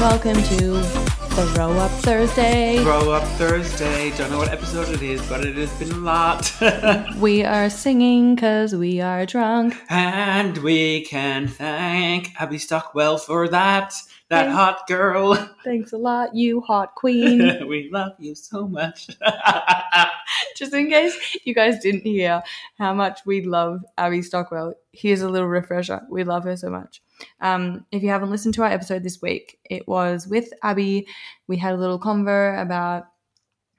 welcome to Throw Up Thursday. Throw Up Thursday. Don't know what episode it is, but it has been a lot. We are singing because we are drunk. and we can thank Abby Stockwell for that. That Thank- hot girl. Thanks a lot, you hot queen. we love you so much. Just in case you guys didn't hear how much we love Abby Stockwell, here's a little refresher. We love her so much. Um, if you haven't listened to our episode this week, it was with Abby. We had a little convo about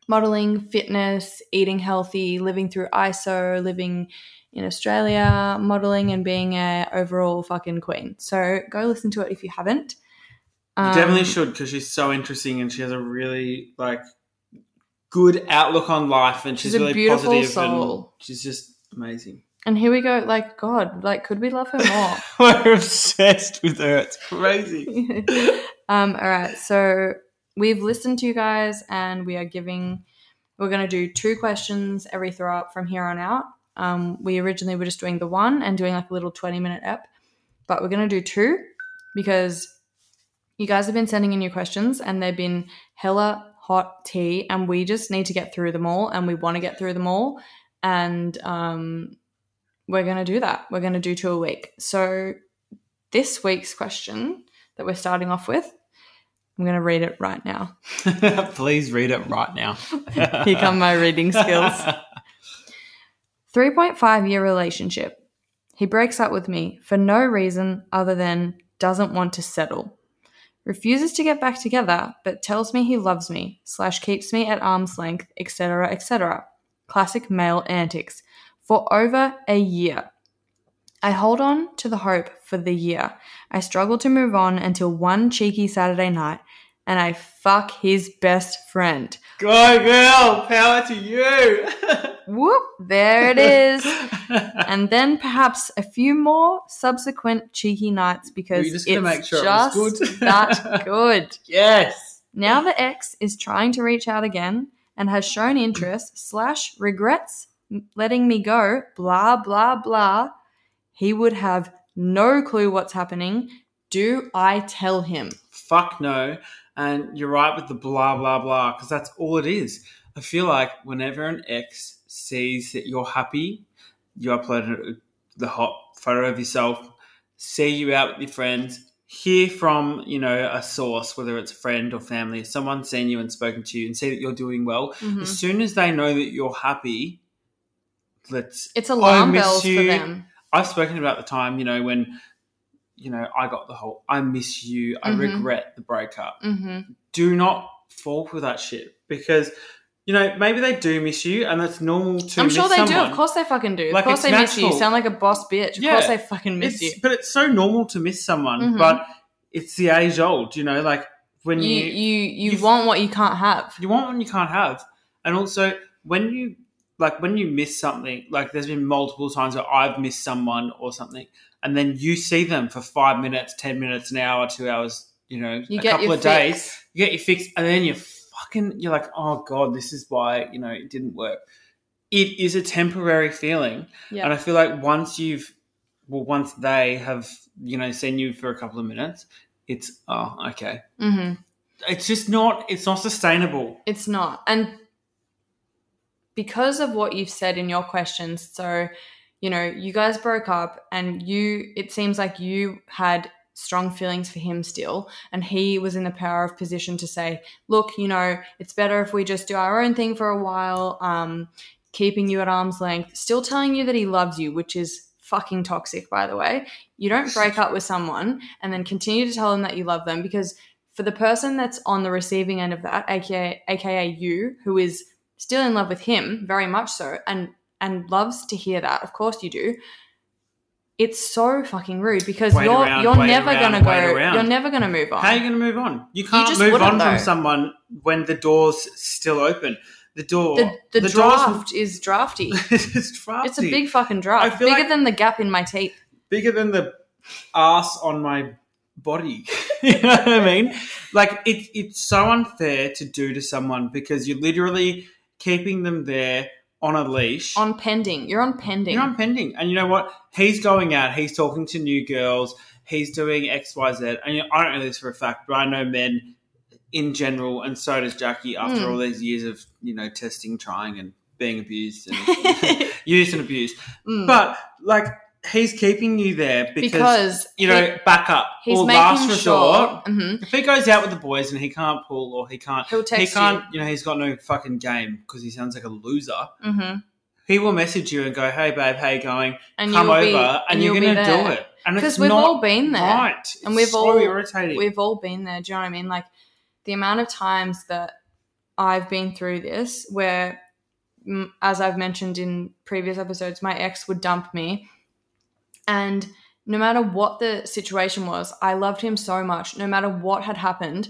modeling, fitness, eating healthy, living through ISO, living in Australia, modeling, and being a overall fucking queen. So go listen to it if you haven't. You Um, definitely should because she's so interesting and she has a really like good outlook on life and she's, She's really positive soul. and she's just amazing. And here we go. Like God, like could we love her more? We're obsessed with her. It's crazy. um, all right, so we've listened to you guys, and we are giving. We're going to do two questions every throw up from here on out. Um, we originally were just doing the one and doing like a little twenty minute ep, but we're going to do two because you guys have been sending in your questions, and they've been hella hot tea, and we just need to get through them all, and we want to get through them all, and um, we're going to do that. We're going to do two a week. So this week's question that we're starting off with, I'm going to read it right now. Please read it right now. Here come my reading skills. 3.5 year relationship. He breaks up with me for no reason other than doesn't want to settle. Refuses to get back together, but tells me he loves me, slash keeps me at arm's length, etc., etc. Classic male antics. For over a year. I hold on to the hope for the year. I struggle to move on until one cheeky Saturday night, and I fuck his best friend. Go girl, power to you. Whoop, there it is. and then perhaps a few more subsequent cheeky nights because just it's make sure just was good. that good. yes. Now the ex is trying to reach out again and has shown interest slash regrets letting me go, blah, blah, blah. He would have no clue what's happening. Do I tell him? Fuck no. And you're right with the blah blah blah because that's all it is. I feel like whenever an ex sees that you're happy, you upload the hot photo of yourself, see you out with your friends, hear from you know a source, whether it's a friend or family, someone seen you and spoken to you, and see that you're doing well. Mhm. As soon as they know that you're happy, let's It's alarm miss bells for them. I've spoken about the time, you know, when, you know, I got the whole I miss you, I Mhm. regret the breakup. hmm Do not fall for that shit because, you know, maybe they do miss you and that's normal to I'm sure they do. Of course they fucking do. Like, of course they miss you. You sound like a boss bitch. Of Yeah. course they fucking miss It's- you. But it's so normal to miss someone, Mhm. but it's the age old, you know, like when You you, you you, you- want what you can't have. you want what you can't have. And also when you like when you miss something, like there's been multiple times where I've missed someone or something, and then you see them for five minutes, ten minutes, an hour, two hours, you know, You a couple of days, you get your fix, and then you're fucking you're like, oh god, this is why, you know, it didn't work. It is a temporary feeling. Yeah. And I feel like once you've well, once they have, you know, seen you for a couple of minutes, it's oh, okay. hmm It's just not it's not sustainable. It's not. And because of what you've said in your questions, so, you know, you guys broke up and you, it seems like you had strong feelings for him still. And he was in the power of position to say, look, you know, it's better if we just do our own thing for a while, um, keeping you at arm's length, still telling you that he loves you, which is fucking toxic, by the way. You don't break up with someone and then continue to tell them that you love them because for the person that's on the receiving end of that, aka aka you, who is still in love with him, very much so, and and loves to hear that, of course you do. It's so fucking rude because Wait you're around, you're never around, gonna go. around. You're never gonna move on. How are you going to move on? You can't just move on though. from someone when the door's still open. The door, the the, door's- draft is drafty. it's drafty. It's a big fucking draft, bigger like- than the gap in my teeth. bigger than the ass on my body. you know what I mean? Like it, it's so unfair to do to someone because you're literally keeping them there on a leash. On pending, you're on pending. You're on pending. And you know what? He's going out, he's talking to new girls, he's doing X, Y, Z. And you know, I don't know this for a fact, but I know men in general, and so does Jackie. After Mm. all these years of you know testing, trying, and being abused and used and abused, Mm. but like he's keeping you there because, because you know back up he's or making last sure resort. Mhm. If he goes out with the boys and he can't pull or he can't, he'll he can't, you know, he's got no fucking game because he sounds like a loser. you, hmm He will message you and go, "Hey, babe, how you going? and Come over," be, and, you're going to do it. And it's because we've all been there. right, And we've so all- irritating. We've all been there. Do you know what I mean? Like the amount of times that I've been through this, where, mm, as I've mentioned in previous episodes, my ex would dump me, and no matter what the situation was, I loved him so much. No matter what had happened,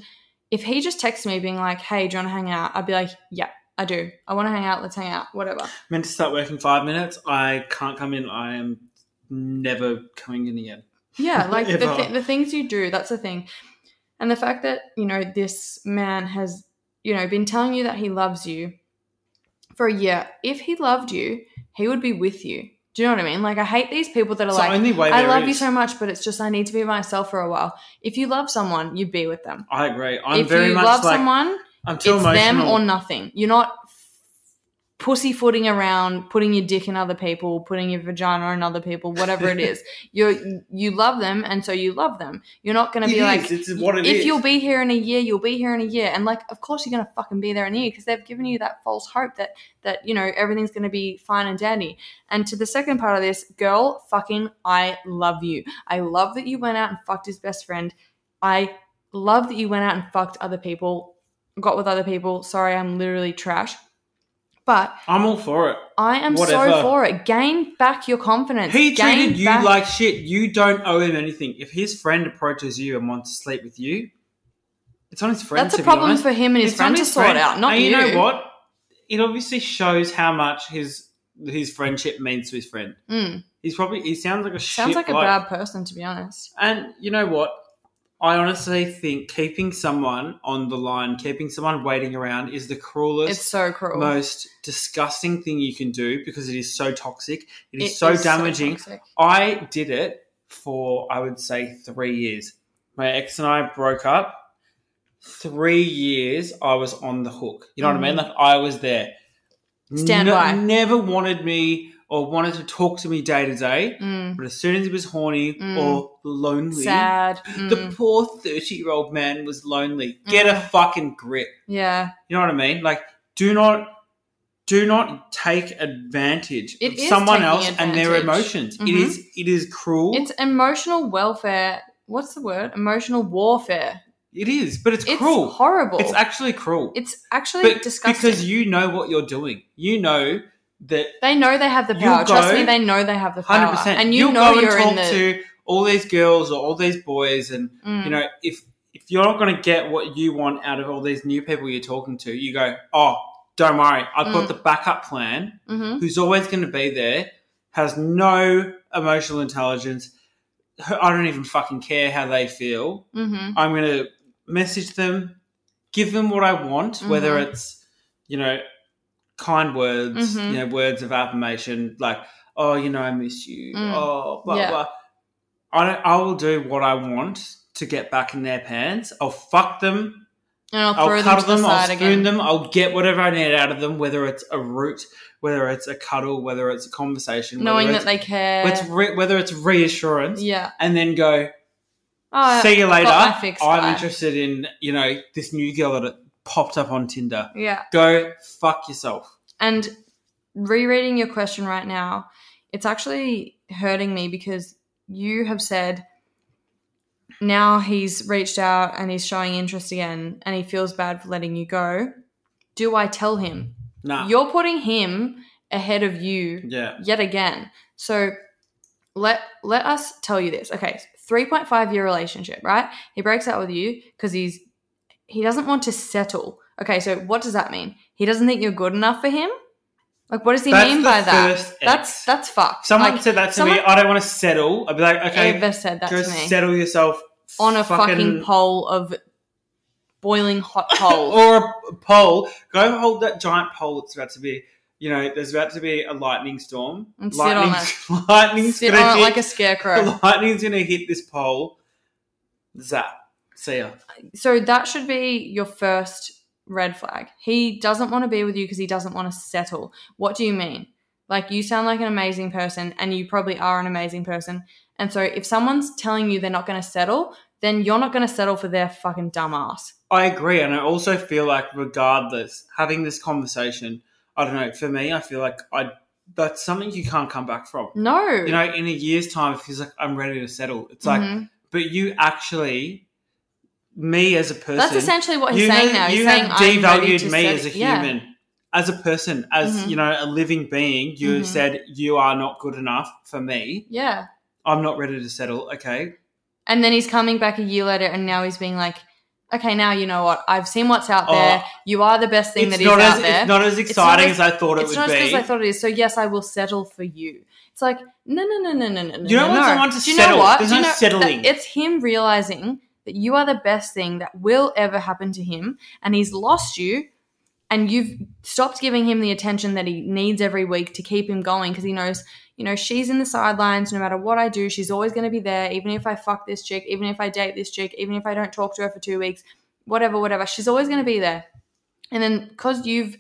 if he just texted me being like, "Hey, do you want to hang out?" I'd be like, "Yeah, I do. I want to hang out. Let's hang out. Whatever." meant to start working five minutes. I can't come in. I am never coming in again. Yeah, like the, th- the things you do, that's the thing. And the fact that, you know, this man has, you know, been telling you that he loves you for a year. If he loved you, he would be with you. Do you know what I mean? Like, I hate these people that are It's like, only way I love you so much, but it's just I need to be myself for a while. If you love someone, you be with them. I agree. I'm if very you much love like someone, I'm too it's emotional. them or nothing. You're not pussyfooting around, putting your dick in other people, putting your vagina in other people, whatever it is. You you love them, and so you love them. You're not going to be is, like, it's what it if is. you'll be here in a year, you'll be here in a year, and like, of course, you're going to fucking be there in a year because they've given you that false hope that that you know everything's going to be fine and dandy. And to the second part of this, girl, fucking, I love you. I love that you went out and fucked his best friend. I love that you went out and fucked other people, got with other people. Sorry, I'm literally trash. But I'm all for it. I am so for it. Gain back your confidence. He Gain treated you back- like shit. You don't owe him anything. If his friend approaches you and wants to sleep with you, it's on his friend. That's a problem for him and his It's friend on to his sort friend. out, not and you. you know what? It obviously shows how much his his friendship means to his friend. Mm. He's probably he sounds like a Sounds like a bad person, to be honest. And you know what? I honestly think keeping someone on the line, keeping someone waiting around, is the cruelest, It's so cruel. most disgusting thing you can do because it is so toxic. It is It so is damaging. toxic. I did it for I would say three years. My ex and I broke up. Three years I was on the hook. You know what I mean? Mhm. Like I was there. Stand No- by. Never wanted me or wanted to talk to me day to day. Mm. But as soon as he was horny Mm. or lonely, Sad. the Mm. poor 30 year old man was lonely. Get a Mm. fucking grip. yeah. You know what I mean? Like, do not. Do not take advantage It of someone else and their emotions. It Mhm. is it is cruel. It's emotional welfare. What's the word? Emotional warfare. it is, but it's, It's cruel. horrible. It's actually cruel. It's actually but disgusting. because you know what you're doing. You know that they know they have the power. Trust me, they know they have the power. hundred percent. And you You'll know go and you're talk in the. to all these girls or all these boys, and Mm. you know if if you're not going to get what you want out of all these new people you're talking to, you go, oh, don't worry, I've got Mm. the backup plan. Mhm. Who's always going to be there, has no emotional intelligence. I don't even fucking care how they feel. Mhm. I'm going to message them, give them what I want, whether Mhm. it's, you know, kind words, Mhm. you know, words of affirmation, like, oh, you know, I miss you, Mm. oh, blah, Yeah. blah. I, don't, I will do what I want to get back in their pants. I'll fuck them. And I'll I'll throw them cuddle to the them. I'll spoon again. them. I'll get whatever I need out of them, whether it's a root, whether it's a cuddle, whether it's a conversation, Knowing that they care. re- whether it's reassurance, yeah. and then go, Oh, see you later. got my fix, I'm interested in you know this new girl that popped up on Tinder. Yeah. Go fuck yourself. And rereading your question right now, it's actually hurting me because you have said now he's reached out and he's showing interest again and he feels bad for letting you go. Do I tell him? Nah. You're putting him ahead of you yeah. yet again. So let let us tell you this. Okay, 3.5 year relationship, right? He breaks out with you because he's he doesn't want to settle. Okay, so what does that mean? He doesn't think you're good enough for him? Like what does he That's mean by that? That's that's fucked. Someone like, said that to someone me. I don't want to settle. I'd be like, okay, ever said that to me settle yourself on a fucking, pole of boiling hot coals. or a pole. Go hold that giant pole that's about to be you know, there's about to be a lightning storm. And sit on lightning's, lightning's Sit gonna on it hit, like a scarecrow. lightning's gonna hit this pole. Zap. See ya. so that should be your first red flag. He doesn't want to be with you because he doesn't want to settle. What do you mean? Like you sound like an amazing person and you probably are an amazing person. And so if someone's telling you they're not going to settle, then you're not going to settle for their fucking dumb ass. I agree, and I also feel like, regardless, having this conversation, I don't know. For me, I feel like I that's something you can't come back from. No. You know, in a year's time, if he's like, I'm ready to settle, it's like, Mhm. but you actually, me as a person, That's essentially what he's saying have, now. He's you saying have devalued me as a yeah. human, as a person, as Mhm. you know, a living being. You Mhm. said you are not good enough for me. Yeah. I'm not ready to settle. Okay, And then he's coming back a year later and now he's being like, okay, now you know what? I've seen what's out there. Oh, You are the best thing that is out as there. it's not as not exciting as- as, I thought it would not as good be. as I thought it is. So yes, I will settle for you. It's like no, no, no, no, no, no. You don't no, want no. someone to Do you settle. know what? There's Do you no know settling. It's him realizing that you are the best thing that will ever happen to him, and he's lost you, and you've stopped giving him the attention that he needs every week to keep him going because he knows, you know, she's in the sidelines. No matter what I do, she's always going to be there. Even if I fuck this chick, even if I date this chick, even if I don't talk to her for two weeks, whatever, whatever, she's always going to be there. And then because you've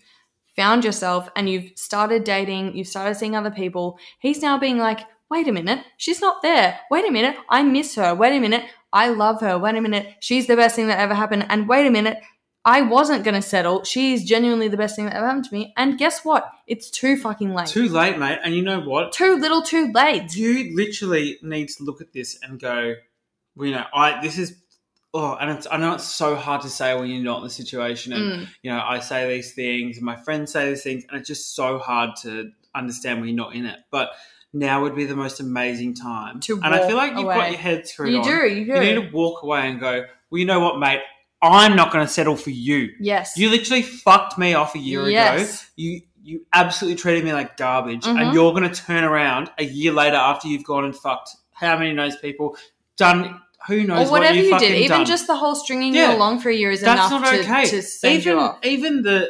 found yourself and you've started dating, you've started seeing other people, he's now being like, wait a minute, she's not there. Wait a minute, I miss her. Wait a minute, I love her. Wait a minute, she's the best thing that ever happened. And wait a minute, I wasn't going to settle. She's genuinely the best thing that ever happened to me. And guess what? It's too fucking late. Too late, mate. And you know what? Too little, too late. You literally need to look at this and go, well, you know, I this is. Oh, and it's, I know it's so hard to say when you're not in the situation, and Mm. you know, I say these things, and my friends say these things, and it's just so hard to understand when you're not in it. But now would be the most amazing time, To and I feel like you've away. got your head screwed You on. do, you do. You need to walk away and go, well, you know what, mate? I'm not going to settle for you. yes. You literally fucked me off a year ago. Yes. You you absolutely treated me like garbage, Mhm. and you're going to turn around a year later after you've gone and fucked how many knows people, done who knows or whatever what you, you did. Even done. just the whole stringing Yeah. you along for a year is That's enough not to, okay. to send even you off. even the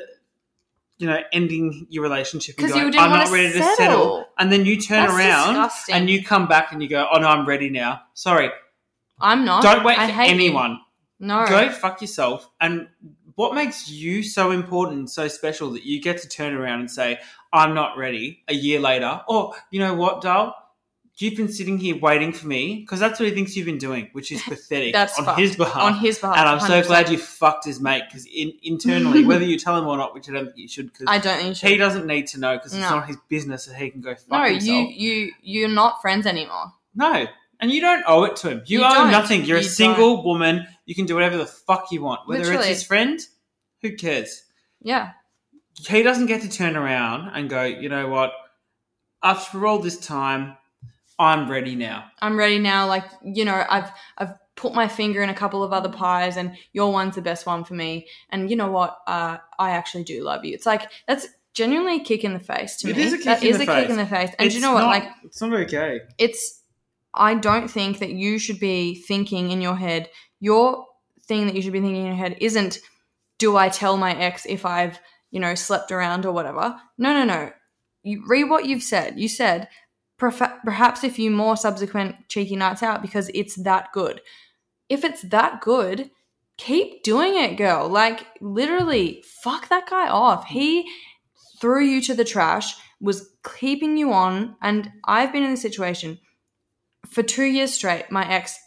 you know ending your relationship and going, I'm not ready to settle. settle, and then you turn That's around disgusting. and you come back and you go, oh no, I'm ready now. Sorry, I'm not. don't wait I for hate you. anyone. No. Go fuck yourself. And what makes you so important so special that you get to turn around and say, I'm not ready a year later? Or, you know what, Dale? You've been sitting here waiting for me because that's what he thinks you've been doing, which is pathetic That's on fucked. his behalf. on his behalf. and I'm so 100%. glad you fucked his mate because in, internally, whether you tell him or not, which I don't think you should, because I don't think you should. he doesn't need to know because it's not his business that he can go fuck no, himself. you you you're not friends anymore. No. And you don't owe it to him. You, You owe don't. nothing. You're You a single woman. You can do whatever the fuck you want. Whether Literally. it's his friend, who cares? Yeah. He doesn't get to turn around and go, you know what? After all this time, I'm ready now. I'm ready now. Like you know, I've I've put my finger in a couple of other pies, and your one's the best one for me. And you know what? Uh, I actually do love you. It's like that's genuinely a kick in the face to It me. It is a kick That in is the a kick face. in the face. And do you know what? not- Like it's not okay. it's I don't think that you should be thinking in your head. Your thing that you should be thinking in your head isn't do I tell my ex if I've, you know, slept around or whatever. No, no, no. You read what you've said. You said "Perfa- perhaps a few more subsequent cheeky nights out because it's that good. If it's that good, keep doing it, girl. Like literally, fuck that guy off. He threw you to the trash, was keeping you on, and I've been in this situation for two years straight. My ex,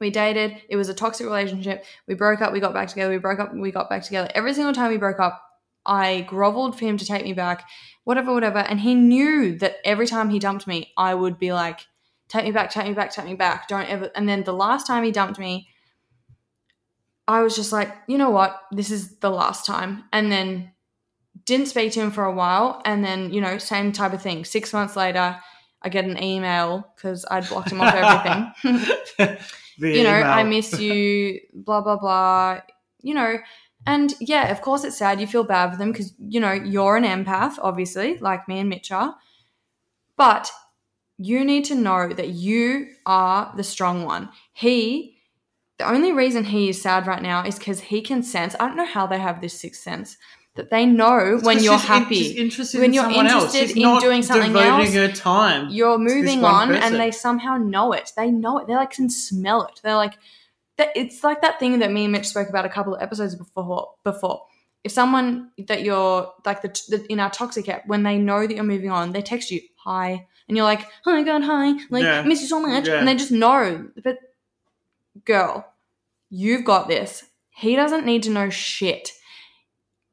we dated. It was a toxic relationship. We broke up. We got back together. We broke up. We got back together. Every single time we broke up, I groveled for him to take me back, whatever, whatever. And he knew that every time he dumped me, I would be like, take me back, take me back, take me back. Don't ever. And then the last time he dumped me, I was just like, you know what? This is the last time. And then didn't speak to him for a while. And then, you know, same type of thing. Six months later, I get an email because I'd blocked him off everything. You know, email. I miss you, blah, blah, blah. You know, and yeah, of course it's sad. You feel bad for them because, you know, you're an empath, obviously, like me and Mitch are. But you need to know that you are the strong one. He, the only reason he is sad right now is because he can sense, I don't know how they have this sixth sense. that they know It's when you're she's in- happy. When you're interested in doing something else, her time. you're moving on person. and they somehow know it. They know it. They like can smell it. They're like that it's like that thing that me and Mitch spoke about a couple of episodes before before. If someone that you're like the, the in our toxic app, when they know that you're moving on, they text you hi, and you're like, "Oh my god, hi!" Like, Yeah. miss you so much, Yeah. and they just know. But girl, you've got this. He doesn't need to know shit.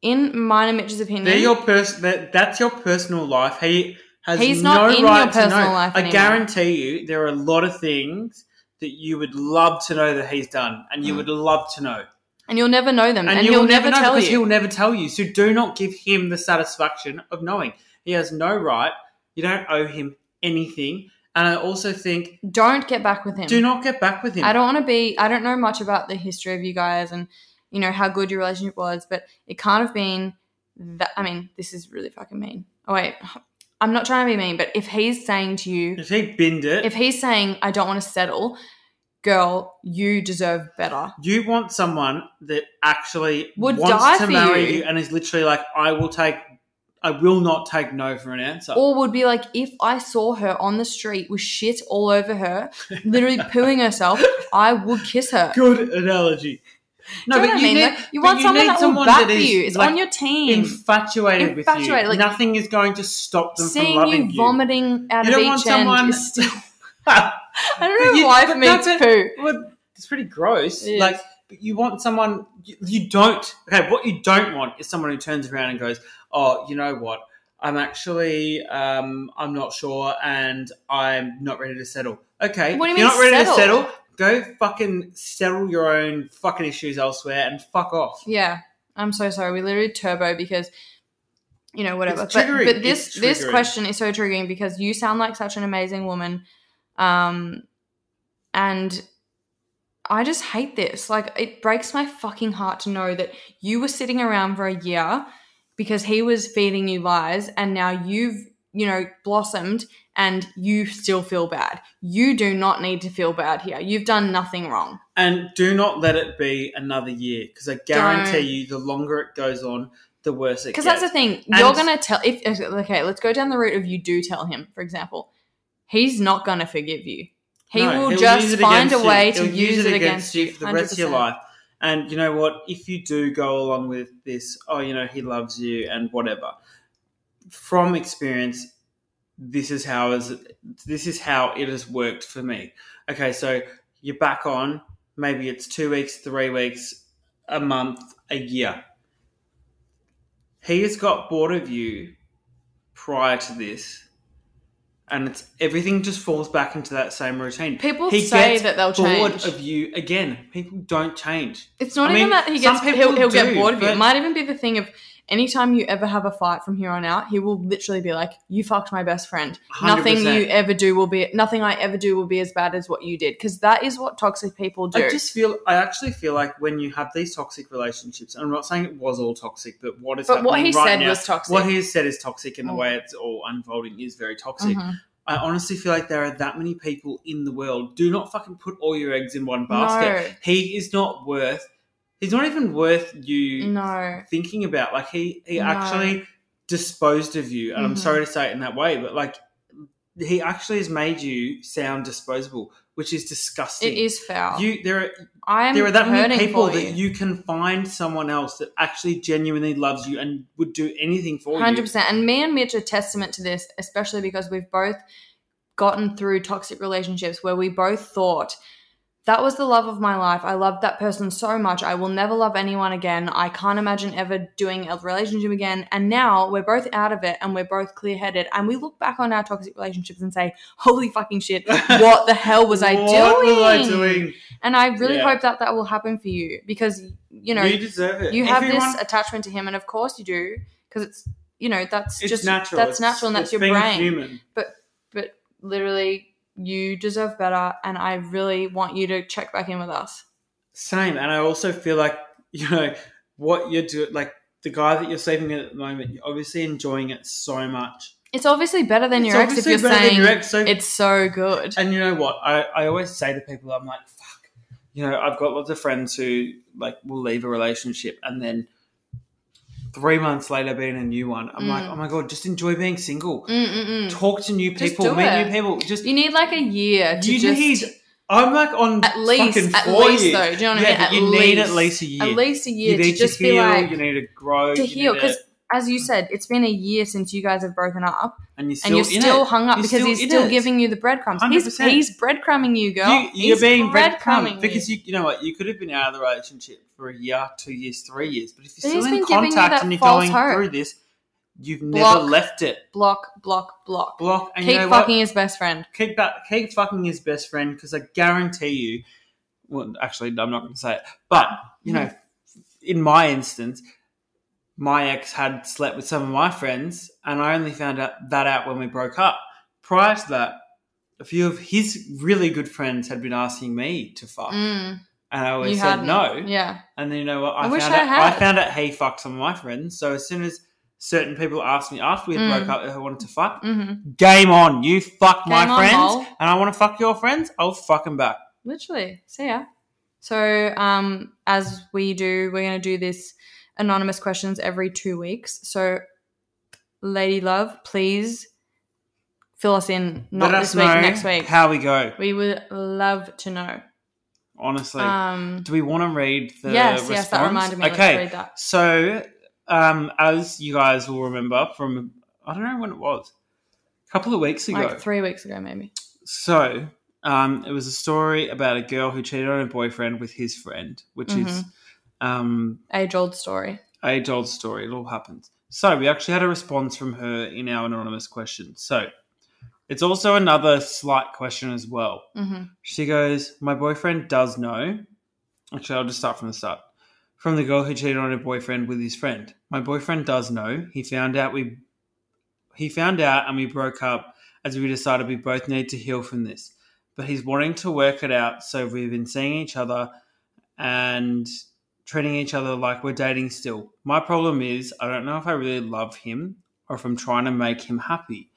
In mine and Mitch's opinion, They're your pers- that, That's your personal life. He has He's no not in your right to personal know. life I anymore. guarantee you, there are a lot of things that you would love to know that he's done, and you Mm. would love to know, and you'll never know them, and, you'll he'll never, know tell because you. he'll never tell you. So do not give him the satisfaction of knowing. He has no right. You don't owe him anything. And I also think Don't get back with him. do not get back with him. I don't want to be. I don't know much about the history of you guys and you know how good your relationship was, but it can't have been that. I mean, this is really fucking mean. Oh wait, I'm not trying to be mean, but if he's saying to you, If he binned it, if he's saying I don't want to settle, girl, you deserve better. you want someone that actually Would wants die to for marry you. you and is literally like, I will take, I will not take no for an answer. Or would be like, if I saw her on the street with shit all over her, literally pooing herself, I would kiss her. Good analogy. No, Do you but what I you mean? need, Like, you want someone need that will someone back for you. It's like, on your team. infatuated, with Infatuated, you. like- Nothing is going to stop them from loving you you. vomiting out You of don't each want someone- still. I don't know you- why for me it's poo. it's pretty gross. It. Like, but you want someone you, you don't. Okay, what you don't want is someone who turns around and goes, "Oh, you know what? I'm actually, um, I'm not sure, and I'm not ready to settle." Okay, What do you if mean you're not ready settle? to settle. Go fucking settle your own fucking issues elsewhere and fuck off. Yeah, I'm so sorry. We literally turbo because you know whatever. But, triggering. but this this question is so triggering because you sound like such an amazing woman, um, and I just hate this. Like it breaks my fucking heart to know that you were sitting around for a year because he was feeding you lies, and now you've you know blossomed and you still feel bad. You do not need to feel bad here. You've done nothing wrong. And do not let it be another year because I guarantee Don't. you, the longer it goes on, the worse it gets. Because that's the thing. And- You're gonna tell if okay, let's go down the route of you do tell him, for example. He's not gonna forgive you. He No, will just find a against you. way to He'll use it against you for the rest of your life. And you know what? If you do go along with this, oh, you know, he loves you and whatever. From experience, this is how is this is how it has worked for me. Okay, so you're back on. Maybe it's two weeks, three weeks, a month, a year. He has got bored of you prior to this, and it's everything just falls back into that same routine. People He say that they'll bored change. of you again. People don't change. It's not I even mean, that he gets people he'll, he'll get bored of you. It might even be the thing of anytime you ever have a fight from here on out, he will literally be like, You fucked my best friend. Nothing 100%. you ever do will be nothing I ever do will be as bad as what you did. Because that is what toxic people do. I just feel. I actually feel like when you have these toxic relationships, and I'm not saying it was all toxic, but what is but what he right said now, was toxic. what he has said is toxic, and the Mm. way it's all unfolding is very toxic. Mhm. I honestly feel like there are that many people in the world. Do not fucking put all your eggs in one basket. No. He is not worth. He's not even worth you No. thinking about. Like he, he No. actually disposed of you, and I'm Mhm. sorry to say it in that way, but like he actually has made you sound disposable, which is disgusting. It is foul. You there are I'm there are that many people that you can find someone else that actually genuinely loves you and would do anything for Hundred you. percent. And me and Mitch are testament to this, especially because we've both gotten through toxic relationships where we both thought that was the love of my life. I loved that person so much. I will never love anyone again. I can't imagine ever doing a relationship again. And now we're both out of it and we're both clear headed. And we look back on our toxic relationships and say, holy fucking shit, what the hell was I doing? What was I doing? And I really Yeah. hope that that will happen for you because, you know, you deserve it. you have Everyone- this attachment to him, and of course you do, because it's you know that's It's just natural. That's It's- natural, and that's your brain. Human. But, But literally, you deserve better, and I really want you to check back in with us. Same, and I also feel like you know what you're doing. Like the guy that you're sleeping with at the moment, you're obviously enjoying it so much. It's obviously better than It's your ex if you're saying your ex, so- it's so good. And you know what? I, I always say to people, I'm like, fuck. You know, I've got lots of friends who like will leave a relationship and then three months later being a new one. I'm like, Mm. oh my god, just enjoy being single. Mm-mm-mm. Talk to new people, meet it. new people. Just You need like a year to you just need. I'm like on at least fucking at least years. though. Do you know what yeah, I mean? At you least, need at least a year. At least a year you need to just heal. be like you need to grow. to heal because as you said, it's been a year since you guys have broken up, and you're still and you're still hung up You're because still he's still it. giving you the breadcrumbs. He's 100%. he's breadcrumbing you, girl. You, you're he's being breadcrumbing because you, you know what you could have been out of the relationship for a year, two years, three years, but if you're he's still in giving you contact and you're going hope. through this, you've Block. never left it. block, block, block. Block and Keep you know fucking what? his best friend. Keep that. Keep fucking his best friend because I guarantee you. Well, actually, I'm not going to say it, but you know, mm. in my instance, my ex had slept with some of my friends, and I only found out that out when we broke up. Prior to that, a few of his really good friends had been asking me to fuck, Mm, and I always you said hadn't. no. Yeah. And then you know what? I, I wish found I out. had. I found out he fucked some of my friends. So as soon as certain people asked me after we Mm. broke up if I wanted to fuck, hmm game on. You fuck my on, friends, lol. and I want to fuck your friends. I'll fuck them back. Literally. So yeah. So um, as we do, we're gonna do this anonymous questions every two weeks. So, Lady Love, please fill us in. Not Let this week, next week. how we go. we would love to know. Honestly, Um, do we want to read the yes, response? yes, that reminded me. Okay, Let's read that. so um, as you guys will remember from I don't know when it was, a couple of weeks ago. Like three weeks ago, maybe. So, um, it was a story about a girl who cheated on her boyfriend with his friend, which is Mm-hmm. Um, Age old story. age old story. It all happens. So, we actually had a response from her in our anonymous question. So, it's also another slight question as well. hmm She goes, My boyfriend does know. Actually, I'll just start from the start. From the girl who cheated on her boyfriend with his friend. My boyfriend does know. He found out we he found out and we broke up as we decided we both need to heal from this. But he's wanting to work it out, so we've been seeing each other and treating each other like we're dating still. My problem is I don't know if I really love him or if I'm trying to make him happy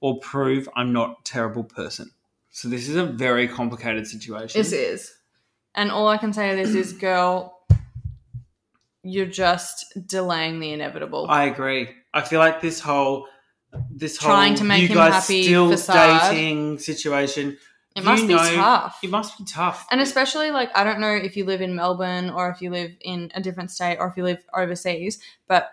or prove I'm not a terrible person. So this is a very complicated situation. This is. And all I can say to this is, girl, you're just delaying the inevitable. I agree. I feel like this whole this Trying whole to make you him guys happy still facade. dating situation. It must be tough. It must be tough. And especially like I don't know if you live in Melbourne or if you live in a different state or if you live overseas, but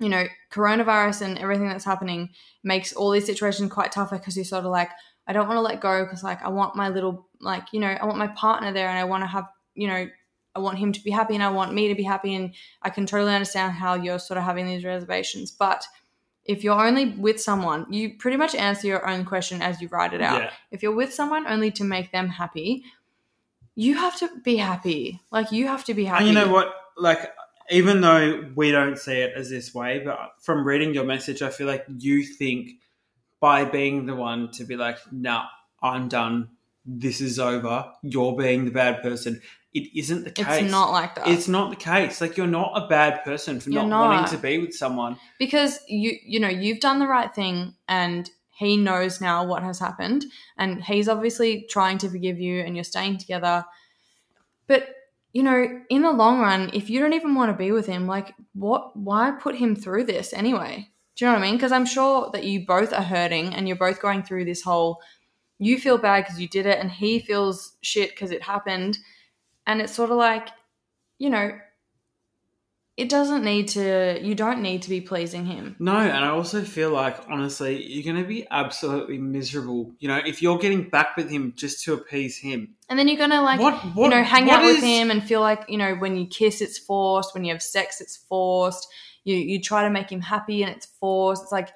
you know, coronavirus and everything that's happening makes all these situations quite tougher because you're sort of like, I don't want to let go because like I want my little like, you know, I want my partner there and I want to have, you know, I want him to be happy and I want me to be happy and I can totally understand how you're sort of having these reservations. But if you're only with someone, you pretty much answer your own question as you write it out Yeah. if you're with someone only to make them happy, you have to be happy. Like you have to be happy. And you know what? Like, even though we don't see it as this way, but from reading your message, I feel like you think by being the one to be like, nah, I'm done. This is over. You're being the bad person. It isn't the case. It's not like that. It's not the case. Like, you're not a bad person for You're not, wanting to be with someone. because you you know, you've done the right thing and he knows now what has happened and he's obviously trying to forgive you and you're staying together. But you know, in the long run, if you don't even want to be with him, like what why put him through this anyway? Do you know what I mean? Because I'm sure that you both are hurting and you're both going through this whole you feel bad because you did it and he feels shit because it happened. And it's sort of like, you know, it doesn't need to, you don't need to be pleasing him. No, and I also feel like honestly, you're going to be absolutely miserable. You know, if you're getting back with him just to appease him. And then you're going to like, what? What? you know, hang out with him and feel like, you know, when you kiss, it's forced. When you have sex, it's forced. You, you try to make him happy and it's forced. It's like,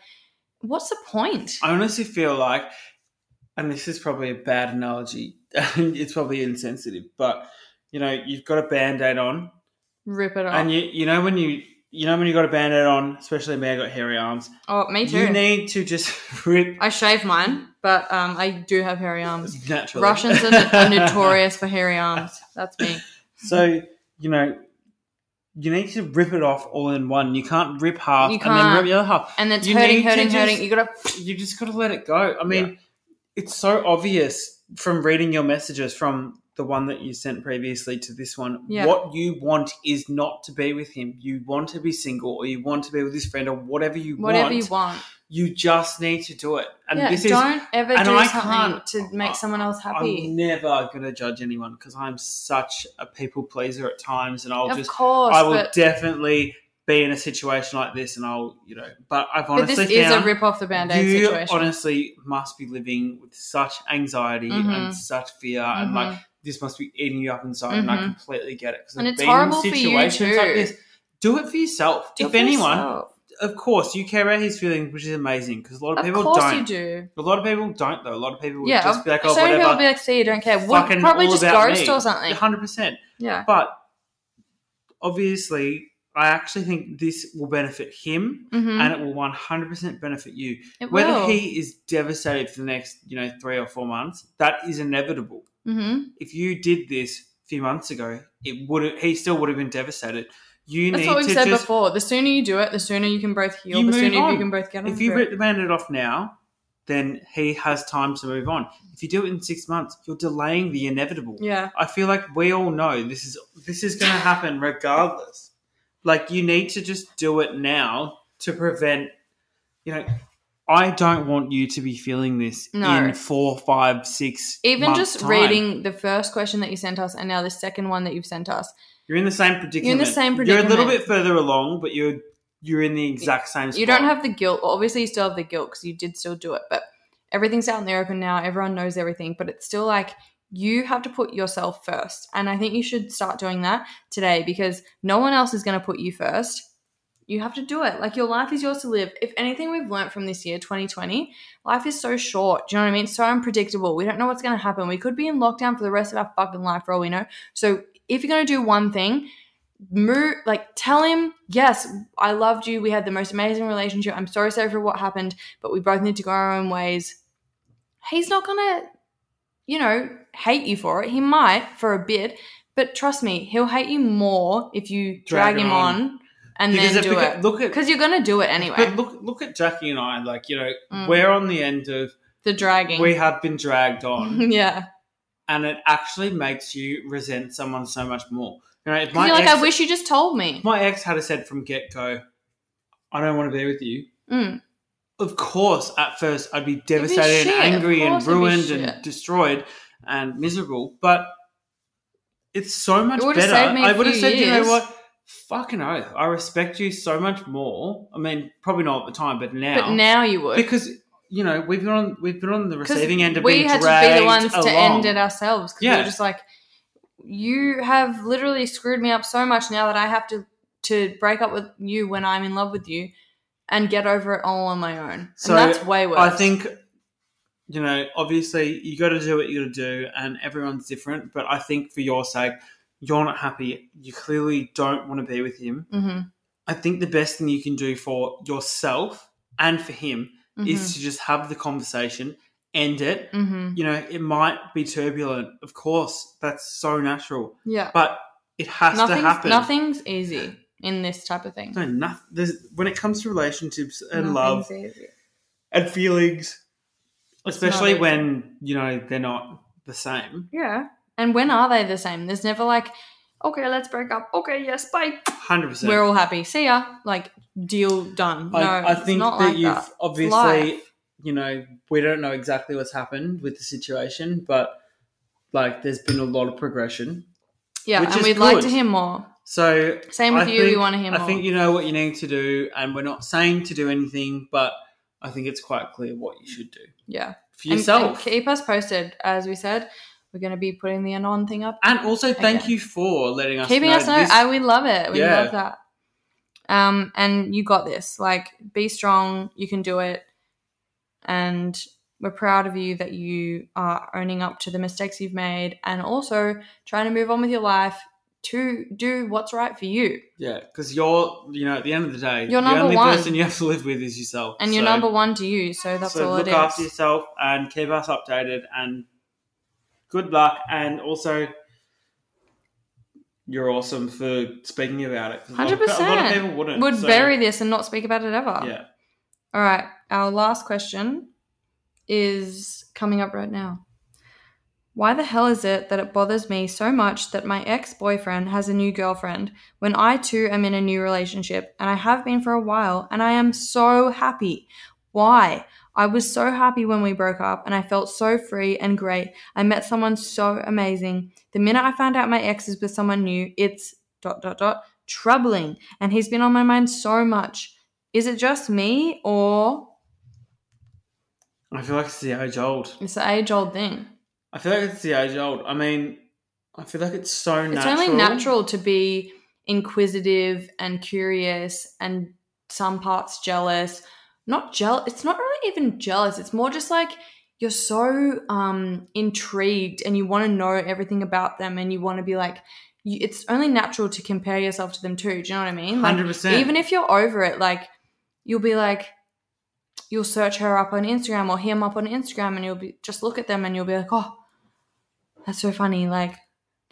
what's the point? I honestly feel like, and this is probably a bad analogy. and it's probably insensitive, but you know, you've got a band-aid on, Rip it off. and you you know when you you know when you got a band-aid on, especially me, I got hairy arms. oh, me too. You need to just rip I shave mine, but um, I do have hairy arms. naturally. Russians are, are notorious for hairy arms. That's me. So you know. You need to rip it off all in one. You can't rip half You and then can't. rip the other half. And it's You hurting, hurting, just- hurting. You gotta you just got to let it go. I mean, it's so obvious from reading your messages from the one that you sent previously to this one, Yeah. what you want is not to be with him. You want to be single or you want to be with his friend or whatever you Whatever want. Whatever you want. You just need to do it. And yeah, this is don't ever and do I something can't- to make someone else happy. I'm never going to judge anyone because I'm such a people pleaser at times, and I'll of just course, I will but, definitely be in a situation like this, and I'll you know. But I've but honestly this is a rip off the band aid you situation. honestly must be living with such anxiety Mhm. and such fear, and like Mhm. This must be eating you up inside. And I Mhm. completely get it because And it's been horrible for you situations like too. this. Do it for yourself. Do if for anyone, yourself. of course, you care about his feelings, which is amazing because a lot of, of people don't. you do. A lot of people don't though. A lot of people would Yeah, just be like, "Oh, so whatever." people will be like, "See, you don't care." What, probably just ghost me. or something. hundred percent. Yeah. But obviously, I actually think this will benefit him, hmm and it will one hundred percent benefit you. it Whether will. he is devastated for the next, you know, three or four months, that is inevitable. Hmm If you did this a few months ago, it would he still would have been devastated. You That's need what we've to said just before. The sooner you do it, the sooner you can both heal. You the sooner on. you can both get if you it. rip the band-aid off now, then he has time to move on. If you do it in six months, you're delaying the inevitable. Yeah. I feel like we all know this is this is going to happen regardless. Like you need to just do it now to prevent. You know, I don't want you to be feeling this No. in four, five, six. Even just time. reading the first question that you sent us and now the second one that you've sent us. you're in the same predicament. You're in the same predicament. You're a little bit further along, but you're you're in the exact same. Spot. You don't have the guilt. Well, obviously, you still have the guilt because you did still do it, but everything's out in the open now. Everyone knows everything, but it's still like you have to put yourself first. And I think you should start doing that today because no one else is going to put you first. You have to do it. Like your life is yours to live. If anything we've learned from this year, 2020, life is so short. Do you know what I mean? So unpredictable. We don't know what's going to happen. We could be in lockdown for the rest of our fucking life for all we know. So if you're going to do one thing, move like tell him yes i loved you we had the most amazing relationship i'm sorry sorry for what happened but we both need to go our own ways he's not gonna you know hate you for it he might for a bit but trust me he'll hate you more if you drag, Drag him him on, on. And Because then do it Look at because you're gonna do it anyway But look, look at Jackie and I. Like you know, Mm. we're on the end of the dragging we have been dragged on, yeah and it actually makes you resent someone so much more. You know, if my you're like ex, i wish you just told me my ex had said from get go, I don't want to be with you. Mm. Of course, at first I'd be devastated shit, and angry and be ruined and destroyed and miserable. But it's so much It better. saved me a I would have said, you know what? Fucking oath. I respect you so much more. I mean, probably not at the time, but now. but now you would because you know we've been on we've been on the receiving end of we being had to be the ones to end it ourselves because we were just like you have literally screwed me up so much now that i have to to break up with you when i'm in love with you and get over it all on my own So, and that's way worse I think you know obviously you got to do what you got to do, and everyone's different. But I think for your sake, you're not happy. You clearly don't want to be with him. hmm I think the best thing you can do for yourself and for him hmm is to just have the conversation, end it. hmm You know, it might be turbulent, of course. That's so natural, yeah but it has to nothing's, happen. nothing's easy in this type of thing No, nothing. When it comes to relationships and love easy. and feelings, especially when you know they're not the same. yeah and when are they the same there's never like okay let's break up okay yes bye Hundred percent. we're all happy see ya like deal done no I, I it's think that like you've that. Obviously, life. you know, we don't know exactly what's happened with the situation, but like there's been a lot of progression. Yeah, and we'd like to hear more. So Same with I you. we think- want to hear More. I think you know what you need to do, and we're not saying to do anything, but I think it's quite clear what you should do yeah. for And- yourself. And, keep us posted. As we said, we're going to be putting the anon thing up. And also, thank Again. you for letting us Keeping know us know. this. I we love it. We Yeah. love that. Um, and you got this. Like, be strong. You can do it. And we're proud of you that you are owning up to the mistakes you've made, and also trying to move on with your life to do what's right for you. yeah, because you're, you know, at the end of the day, You're the number only one. person you have to live with is yourself. And you're number one to you. So that's so all look it is. after yourself and keep us updated. And good luck. And also, you're awesome for speaking about it. A lot, of, a lot of 100%. people wouldn't. Would so, bury this and not speak about it ever. Yeah. All right. Our last question is coming up right now. Why the hell is it that it bothers me so much that my ex boyfriend has a new girlfriend when I too am in a new relationship and I have been for a while and I am so happy? Why? I was so happy when we broke up and I felt so free and great. I met someone so amazing. The minute I found out my ex is with someone new, it's dot dot dot troubling and he's been on my mind so much. Is it just me or I feel like it's the age old. it's the age old thing? I feel like it's the age old. I mean, I feel like it's so It's natural. only natural to be inquisitive and curious and some parts jealous. Not jealous. It's not really even jealous. It's more just like you're so um intrigued and you want to know everything about them and you want to be like you, it's only natural to compare yourself to them too. Do you know what I mean? Like, 100%. even if you're over it, like you'll be like you'll search her up on Instagram or him up on Instagram and you'll be just look at them and you'll be like, "Oh, that's so funny. Like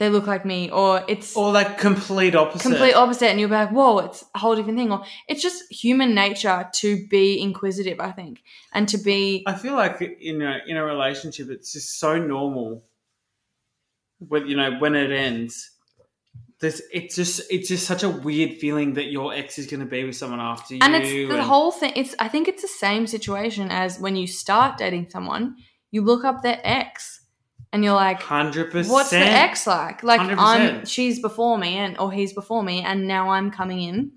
they look like me." Or it's Or like complete opposite. complete opposite and you'll be like whoa it's a whole different thing or it's just human nature to be inquisitive i think and to be I feel like in a in a relationship, it's just so normal. When you know when it ends, there's it's just it's just such a weird feeling that your ex is going to be with someone after you. and it's the whole thing it's i think it's the same situation as when you start dating someone you look up their ex and you're like hundred percent. what's the ex like like i am she's before me and or he's before me and now i'm coming in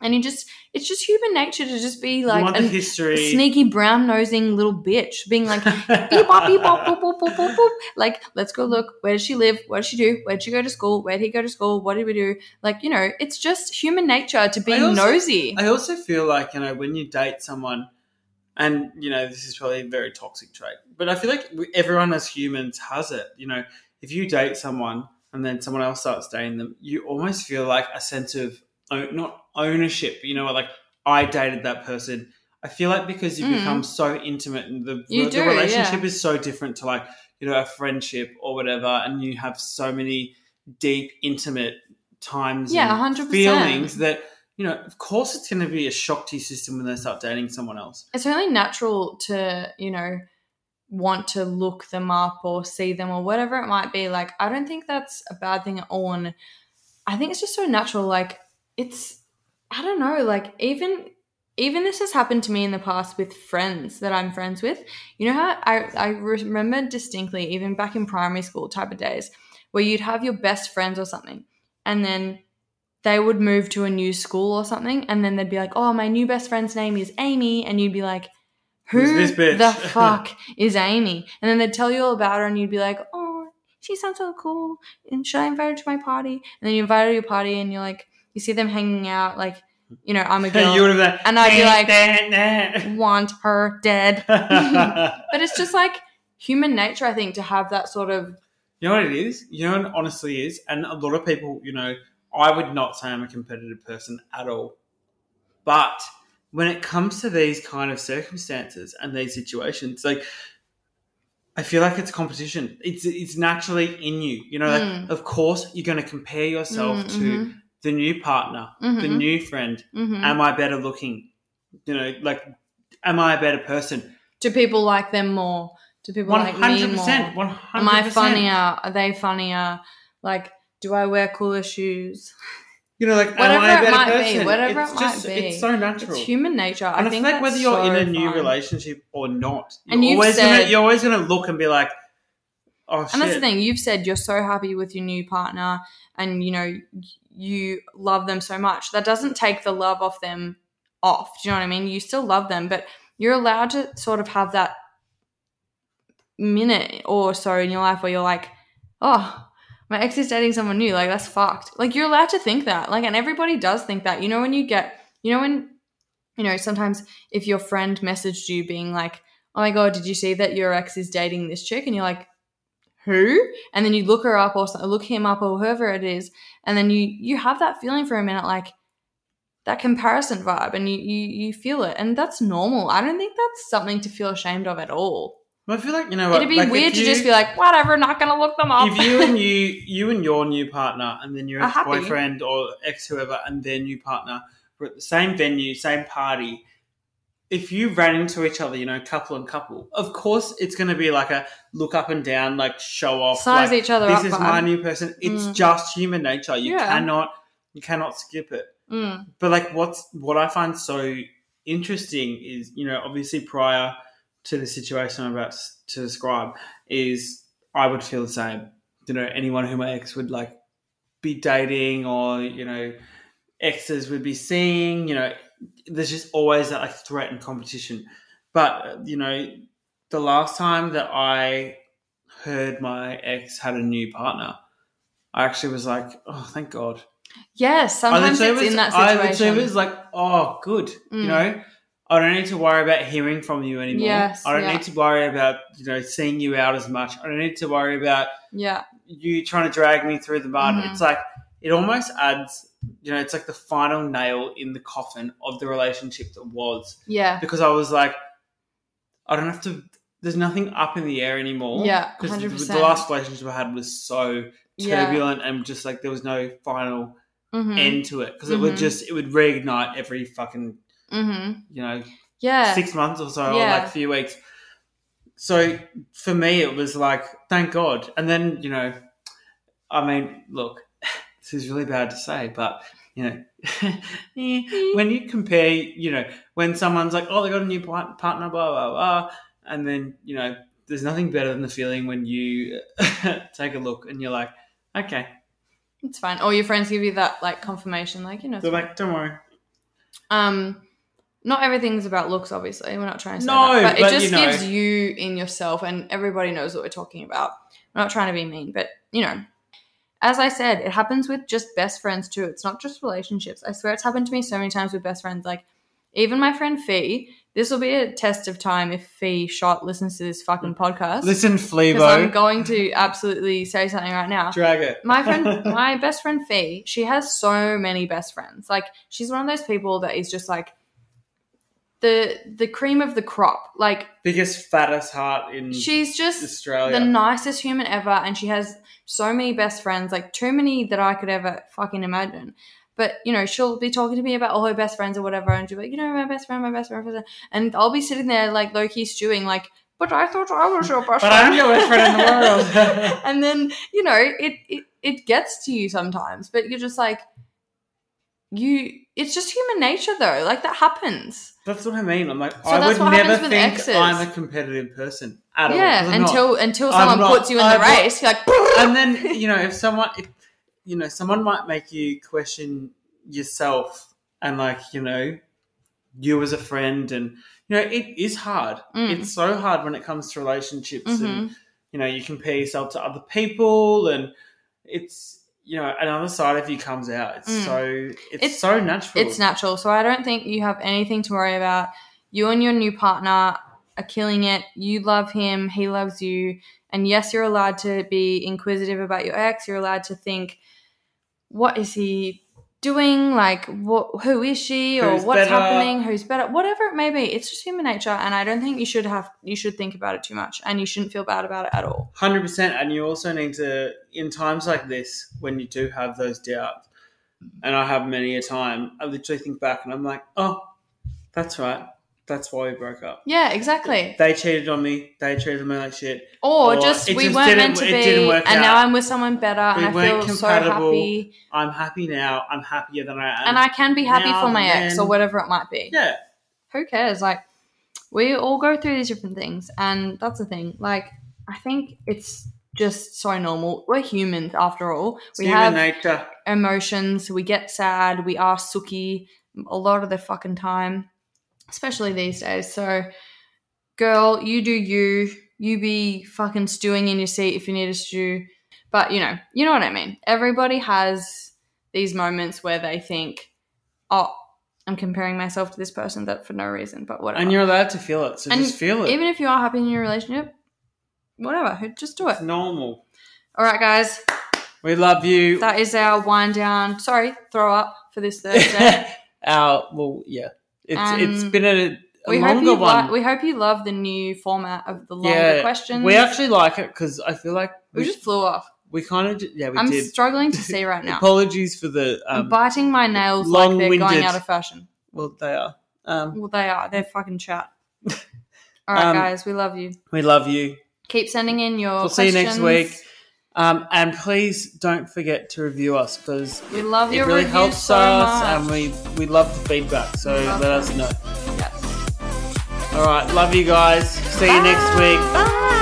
and you just it's just human nature to just be like a history? sneaky brown nosing little bitch being like beep bop beep bop boop boop boop boop boop. Like, let's go look. Where does she live? What does she do? Where did she go to school? Where did he go to school? What did we do? Like, you know, it's just human nature to be I also- nosy. I also feel like you know when you date someone, and you know this is probably a very toxic trait, but I feel like everyone as humans has it. You know, if you date someone and then someone else starts dating them, you almost feel like a sense of not ownership. You know, like I dated that person. I feel like because you Mm. become so intimate and the, the do, relationship yeah. is so different to like you know a friendship or whatever, and you have so many deep, intimate times, Yeah, and 100%. feelings that you know, of course, it's going to be a shock to your system when they start dating someone else. It's only natural to, you know, want to look them up or see them or whatever it might be. Like, I don't think that's a bad thing at all. And I think it's just so natural. Like, it's, I don't know, like, even. Even this has happened to me in the past with friends that I'm friends with. You know how I, I remember distinctly, even back in primary school type of days, where you'd have your best friends or something, and then they would move to a new school or something, and then they'd be like, "Oh, my new best friend's name is Amy," and you'd be like, "Who Who's this bitch?" the fuck is Amy?" And then they'd tell you all about her, and you'd be like, "Oh, she sounds so cool," and should I invite her to my party? And then you invite her to your party, and you're like, you see them hanging out, like, you know, I'm a girl, you would have been, And I'd be like- like, want her dead. but it's just like human nature, I think, to have that sort of You know what it is? You know what it honestly is? And a lot of people, you know, I would not say I'm a competitive person at all. But when it comes to these kind of circumstances and these situations, like I feel like it's competition. It's it's naturally in you. You know, like, Mm. of course you're going to compare yourself Mm, to mhm. the new partner, the Mhm. new friend. Mhm. Am I better looking? You know, like, am I a better person? do people like them more? Do people One like me more? hundred percent. One hundred Am I funnier? Are they funnier? Like, do I wear cooler shoes? You know, like Whatever am I a it better might be, whatever it's it might just, be. It's so natural. It's human nature. and I I, think like whether you're in a new fun. relationship or not, you're And you've always said- gonna you're always gonna look and be like, oh shit. And that's the thing. You've said you're so happy with your new partner, and you know you love them so much. That doesn't take the love off them off. Do you know what I mean? You still love them, but you're allowed to sort of have that minute or so in your life where you're like, oh, my ex is dating someone new. Like that's fucked. Like you're allowed to think that. Like, and everybody does think that. You know when you get, you know when, you know sometimes if your friend messaged you being like, oh my god, did you see that your ex is dating this chick? And you're like, who? And then you look her up or look him up or whoever it is, and then you you have that feeling for a minute, like that comparison vibe, and you you you feel it, and that's normal. I don't think that's something to feel ashamed of at all. I feel like you know what, It'd be like, weird to you- just be like, whatever, not gonna look them up. if you and you you and your new partner and then your ex boyfriend or ex whoever and their new partner were at the same venue, same party, if you ran into each other, you know, couple and couple, of course it's going to be like a look up and down, like show off, Size like, each other This up. is my new person. It's Mm. just human nature. You Yeah. cannot, you cannot skip it. Mm, But like, what's what I find so interesting is, you know, obviously prior to the situation I'm about to describe, is I would feel the same. You know, anyone who my ex would like be dating or you know, exes would be seeing. You know, there's just always that like threat and competition. But you know, the last time that I heard my ex had a new partner, I actually was like, oh, thank God. yes, sometimes I it's literally in that was- I situation. was like, oh, good. You Mm. know, I don't need to worry about hearing from you anymore. Yes, I don't yeah. need to worry about you know seeing you out as much. I don't need to worry about yeah, you trying to drag me through the mud. Mhm. It's like it almost adds, you know, it's like the final nail in the coffin of the relationship that was yeah, because I was like, I don't have to. There's nothing up in the air anymore. Yeah, because the, 100%. the last relationship I had was so yeah. turbulent and just like there was no final Mhm, end to it because it would Mhm. just it would reignite every fucking mhm. you know Yeah, six months or so or like a few weeks. So for me, it was like thank God. And then you know, I mean, look, this is really bad to say, but you know, eh, when you compare, you know, when someone's like, oh, they got a new partner, blah blah blah, and then you know, there's nothing better than the feeling when you take a look and you're like, okay, it's fine. Or your friends give you that like confirmation, like you know. they're like, don't worry. Um, not everything's about looks, obviously. We're not trying to say No, that, but, but it just you know. gives you in yourself, and everybody knows what we're talking about. We're not trying to be mean, but you know, as I said, it happens with just best friends too. It's not just relationships. I swear, it's happened to me so many times with best friends. Like even my friend Fee. This will be a test of time if Fee Shot listens to this fucking podcast. Listen, Because I'm going to absolutely say something right now drag it. my friend my best friend Fee, she has so many best friends. Like she's one of those people that is just like the the cream of the crop. Like biggest fattest heart in she's just Australia. the nicest human ever and she has so many best friends, like too many that I could ever fucking imagine. But you know, she'll be talking to me about all her best friends or whatever, and she'll be like, you know, my best friend, my best friend, my best friend. and I'll be sitting there like low key stewing, like, but I thought I was your best but friend. I'm your best friend in the world. and then you know it, it it gets to you sometimes but you're just like you it's just human nature though like that happens That's what I mean. I'm like, So I would never think exes. I'm a competitive person at all. 'cause yeah I'm not. until until someone not. puts you in the I'm not. race you're like and then you know if someone if you know someone might make you question yourself and like you know you as a friend and you know it is hard Mm. it's so hard when it comes to relationships and Mhm. you know you compare yourself to other people and it's you know another side of you comes out. It's Mm. so it's, It's- so natural. it's natural. So i don't think you have anything to worry about. You and your new partner are killing it. You love him. He loves you. And yes you're allowed to be inquisitive about your ex. You're allowed to think what is he doing like what who is she or Who's what's better? happening who's better whatever it may be it's just human nature and i don't think you should have you should think about it too much and you shouldn't feel bad about it at all Hundred percent, and you also need to, in times like this, when you do have those doubts, and I have many a time, I literally think back and I'm like, oh, that's right, that's why we broke up. yeah exactly They cheated on me. They treated me like shit. or, Or just we just weren't meant to be and now i'm with someone better We and i feel so compatible. happy I'm happy now. I'm happier than I am. and i can be happy now for my ex or whatever it might be yeah, who cares? Like, we all go through these different things, and that's the thing. Like, I think it's just so normal. We're humans after all. it's we human have nature. emotions. We get sad. We are sooky a lot of the fucking time, especially these days. So, girl, you do you. You be fucking stewing in your seat if you need a stew. But you know, you know what I mean. Everybody has these moments where they think, "Oh, I'm comparing myself to this person," that for no reason, but whatever. And you're allowed to feel it, so And just feel it. Even if you are happy in your relationship, whatever, just do it. it's normal. All right, guys, We love you. that is our wind down. Sorry, throw up for this Thursday. Our well, yeah. It's it's Um, been a, a we hope longer you one. li- we hope you love the new format of the longer yeah, questions. we actually like it because I feel like we we, just flew off. we kind of yeah we I'm did. struggling to see right now. Apologies for the um, biting my nails like they're going out of fashion. well they are Um, Well, they are. They're fucking chat. All right, Um, guys, we love you. we love you. Keep sending in your. We'll see you next week. Um, and please don't forget to review us because We love it your really helps so us much. and we, we love the feedback. So let it. us know. Yes. All right. Love you guys. See you next week. Bye.